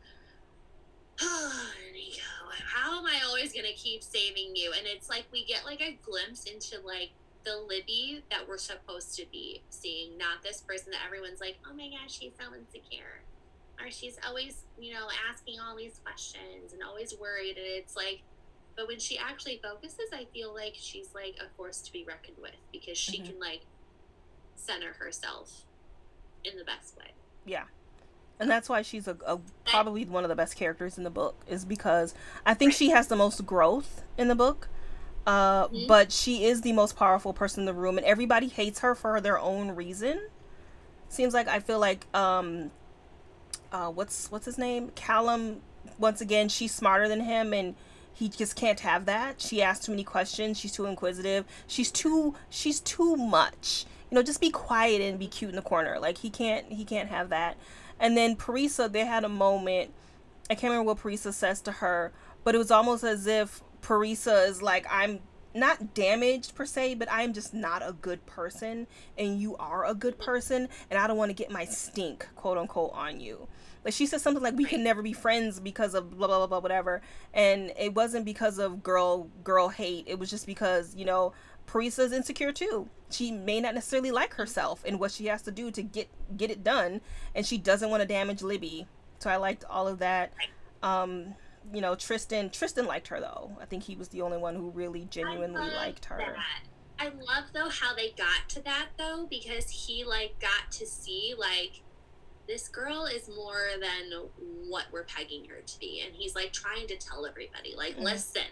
"Oh, (sighs) Nico, how am I always gonna keep saving you?" And it's like we get like a glimpse into like the Libby that we're supposed to be seeing, not this person that everyone's like, "Oh my gosh, she's so insecure." Or she's always, you know, asking all these questions and always worried. And it's like, but when she actually focuses, I feel like she's like a force to be reckoned with because she mm-hmm. can like center herself in the best way. Yeah. And that's why she's a, a, probably one of the best characters in the book is because I think right. she has the most growth in the book. Uh, mm-hmm. but she is the most powerful person in the room and everybody hates her for their own reason. Seems like I feel like um uh what's what's his name? Callum once again she's smarter than him and he just can't have that. She asks too many questions. She's too inquisitive. She's too she's too much. You know, just be quiet and be cute in the corner. Like he can't he can't have that. And then Parisa, they had a moment. I can't remember what Parisa says to her, but it was almost as if Parisa is like, I'm not damaged per se, but I'm just not a good person, and you are a good person, and I don't want to get my stink, quote unquote, on you. Like she said something like we can never be friends because of blah blah blah blah whatever, and it wasn't because of girl girl hate. It was just because you know Parisa's insecure too. She may not necessarily like herself and what she has to do to get get it done, and she doesn't want to damage Libby. So I liked all of that. Um, you know, Tristan Tristan liked her though. I think he was the only one who really genuinely liked her. That. I love though how they got to that though because he like got to see like this girl is more than what we're pegging her to be and he's like trying to tell everybody like mm. listen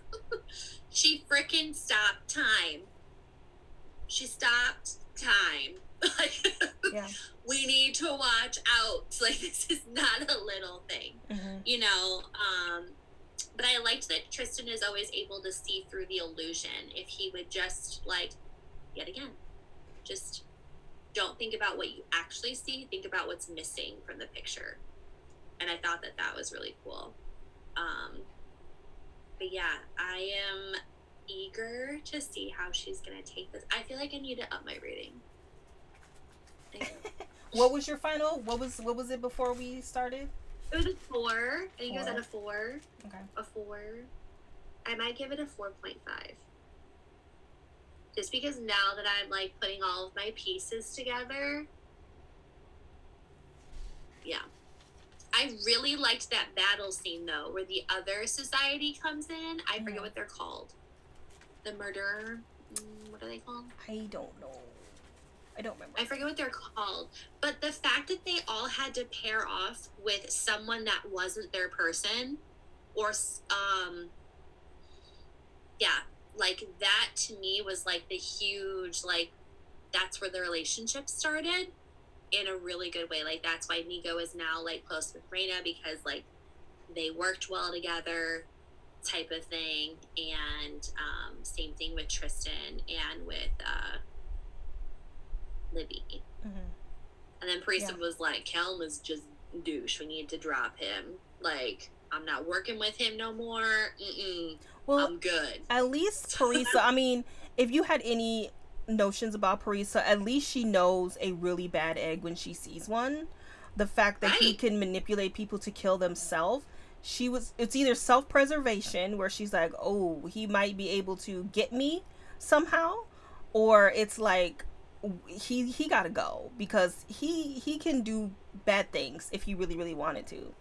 (laughs) she freaking stopped time she stopped time like (laughs) yeah. we need to watch out (laughs) like this is not a little thing mm-hmm. you know um but I liked that Tristan is always able to see through the illusion. If he would just like, yet again, just don't think about what you actually see. Think about what's missing from the picture. And I thought that that was really cool. Um, but yeah, I am eager to see how she's gonna take this. I feel like I need to up my rating. (laughs) what was your final? What was what was it before we started? It was a four. I think four. it was at a four. Okay. A four. I might give it a four point five. Just because now that I'm like putting all of my pieces together. Yeah. I really liked that battle scene though, where the other society comes in. I forget what they're called. The murderer. Mm, what are they called? I don't know. I don't remember. I forget what they're called. But the fact that they all had to pair off with someone that wasn't their person or um yeah, like that to me was like the huge like that's where the relationship started in a really good way. Like that's why Nico is now like close with Reina because like they worked well together type of thing and um, same thing with Tristan and with uh, Libby. Mm-hmm. And then Parisa yeah. was like, Callum is just douche. We need to drop him. Like, I'm not working with him no more. Mm-mm. Well, I'm good. At least (laughs) Parisa, I mean, if you had any notions about Parisa, at least she knows a really bad egg when she sees one. The fact that right. he can manipulate people to kill themselves. She was, it's either self preservation, where she's like, oh, he might be able to get me somehow, or it's like, he he got to go because he he can do bad things if he really really wanted to.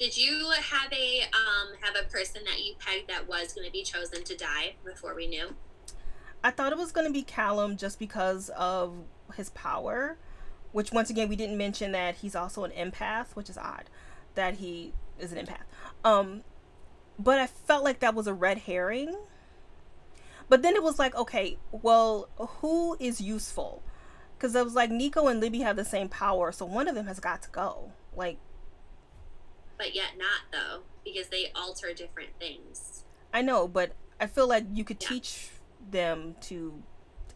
Did you have a um have a person that you pegged that was going to be chosen to die before we knew? I thought it was going to be Callum just because of his power, which once again we didn't mention that he's also an empath, which is odd that he is an empath. Um but I felt like that was a red herring but then it was like, okay, well, who is useful? Because it was like Nico and Libby have the same power, so one of them has got to go. Like, but yet not though, because they alter different things. I know, but I feel like you could yeah. teach them to,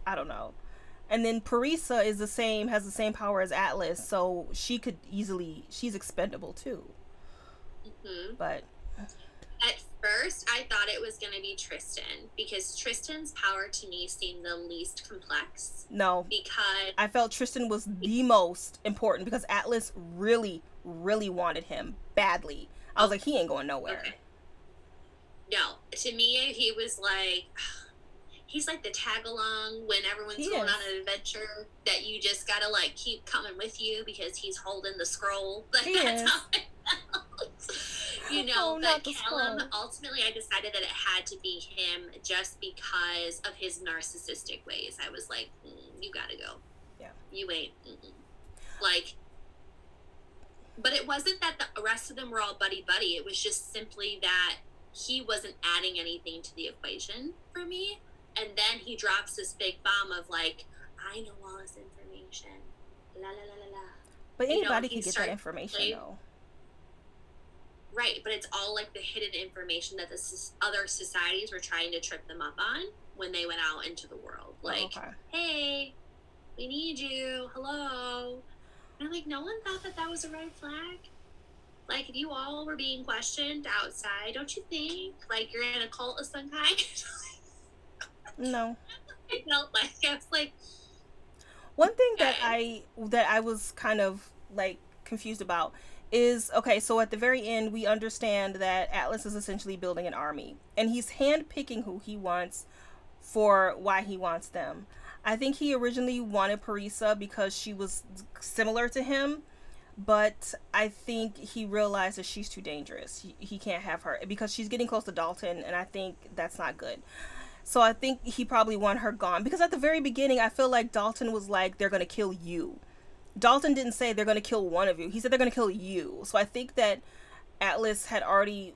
I don't know. And then Parisa is the same, has the same power as Atlas, so she could easily, she's expendable too. Mm-hmm. But at first, I thought it was going to be Tristan because Tristan's power to me seemed the least complex. No. Because I felt Tristan was the most important because Atlas really, really wanted him badly. I was like, he ain't going nowhere. Okay. No, to me, he was like, (sighs) he's like the tag along when everyone's he going is. on an adventure that you just gotta like keep coming with you because he's holding the scroll. (laughs) Like, he that's is. how you (laughs) know, oh, but Callum, ultimately, I decided that it had to be him just because of his narcissistic ways. I was like, mm, you gotta go. Yeah. You ain't. Mm-mm. Like, but it wasn't that the rest of them were all buddy buddy. It was just simply that he wasn't adding anything to the equation for me. And then he drops this big bomb of like, I know all this information. La la la la la. But anybody you know, can get that information though. Right, but it's all like the hidden information that the other societies were trying to trip them up on when they went out into the world. Oh, like, okay. hey, we need you. Hello. And I'm like, no one thought that that was a red flag. Like, if you all were being questioned outside, don't you think like you're in a cult of some kind? (laughs) no. I felt like I was like. One thing okay. that I that I was kind of like confused about is okay, so at the very end, we understand that Atlas is essentially building an army and he's handpicking who he wants for why he wants them. I think he originally wanted Parisa because she was similar to him, but I think he realizes she's too dangerous. He, he can't have her because she's getting close to Dalton, and I think that's not good. So I think he probably want her gone because at the very beginning, I feel like Dalton was like, "They're gonna kill you." Dalton didn't say they're gonna kill one of you. He said they're gonna kill you. So I think that Atlas had already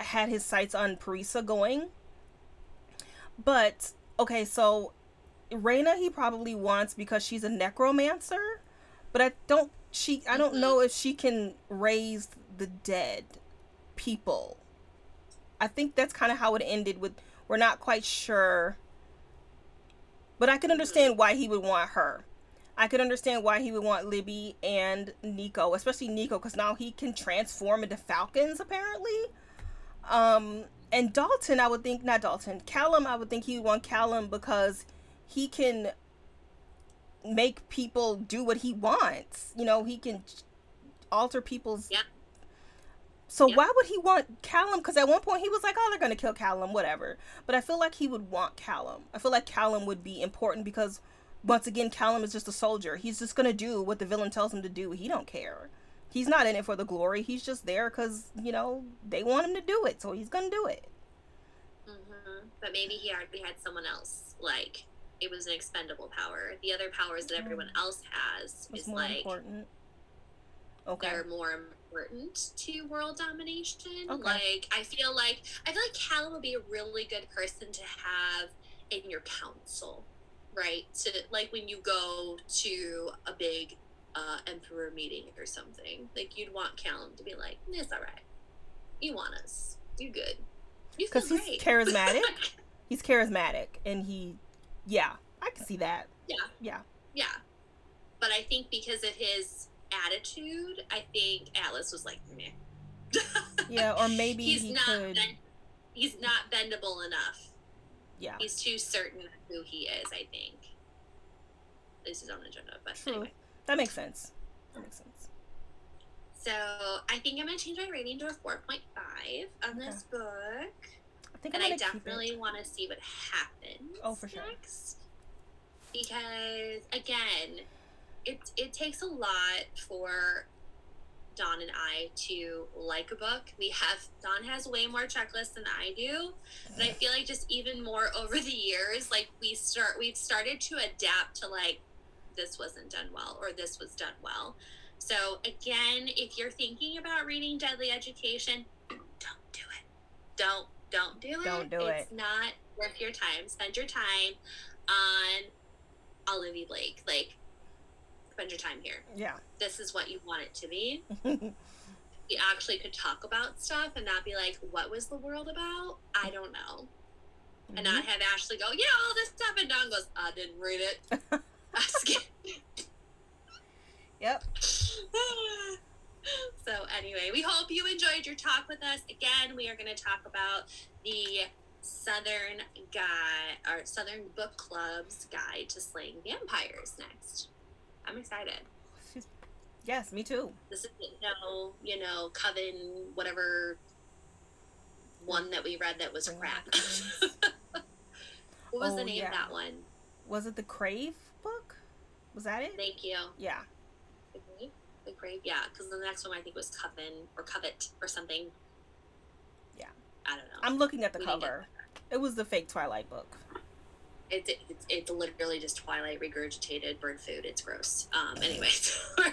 had his sights on Parisa going. But okay, so Reina he probably wants because she's a necromancer, but I don't she I don't know if she can raise the dead people. I think that's kind of how it ended with we're not quite sure. But I can understand why he would want her. I could understand why he would want Libby and Nico, especially Nico, because now he can transform into falcons apparently. Um, and Dalton, I would think not Dalton, Callum. I would think he would want Callum because he can make people do what he wants. You know, he can alter people's. Yeah. So yeah. why would he want Callum? Because at one point he was like, "Oh, they're gonna kill Callum, whatever." But I feel like he would want Callum. I feel like Callum would be important because once again, Callum is just a soldier. He's just gonna do what the villain tells him to do. He don't care. He's not in it for the glory. He's just there because you know they want him to do it, so he's gonna do it. Mm-hmm. But maybe he already had someone else. Like it was an expendable power. The other powers that everyone mm. else has is like important. Okay. They're more important to world domination. Okay. Like I feel like I feel like Callum would be a really good person to have in your council right? To like when you go to a big uh, emperor meeting or something, like you'd want Callum to be like, "It's all right. You want us. You good. You because he's charismatic. (laughs) he's charismatic, and he, yeah, I can see that. Yeah, yeah, yeah. But I think because of his attitude, I think Atlas was like, meh. (laughs) yeah, or maybe he's he not. Could... Ben- he's not bendable enough yeah. He's too certain of who he is, I think. This is on agenda, but True. anyway. That makes sense. That makes sense. So I think I'm gonna change my rating to a 4.5 on okay. this book. Think and I definitely want to see what happens. Oh, for sure. Next. Because again, it it takes a lot for Dawn and I to like a book. We have Dawn has way more checklists than I do, but I feel like just even more (laughs) over the years, like we start we've started to adapt to like this wasn't done well or this was done well. So again, if you're thinking about reading Deadly Education, don't do it. Don't don't do it. Don't do it's it. It's not worth your time. Spend your time on Olivie Blake. Like spend your time here. Yeah. This is what you want it to be. (laughs) we actually could talk about stuff and not be like, what was the world about? I don't know. Mm-hmm. And not have Ashley go, yeah, all this stuff. And Dawn goes, I didn't read it. (laughs) (laughs) yep. So, anyway, we hope you enjoyed your talk with us. Again, we are going to talk about the Southern Guide, or Southern Book Club's Guide to Slaying Vampires next. I'm excited. Yes, me too. This is no, you know, Coven, whatever one that we read that was crap. (laughs) what was oh, the name yeah. of that one? Was it the Crave book? Was that it? Thank you. Yeah. The Crave, yeah. Because the next one I think was Coven or Covet or something. Yeah. I don't know. I'm looking at the we cover. It was the fake Twilight book it's it's it's literally just Twilight regurgitated bird food. It's gross. Um. Anyway. (laughs)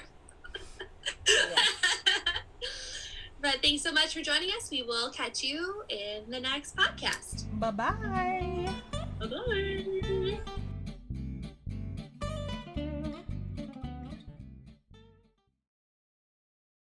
but thanks so much for joining us. We will catch you in the next podcast. Bye bye. Bye bye.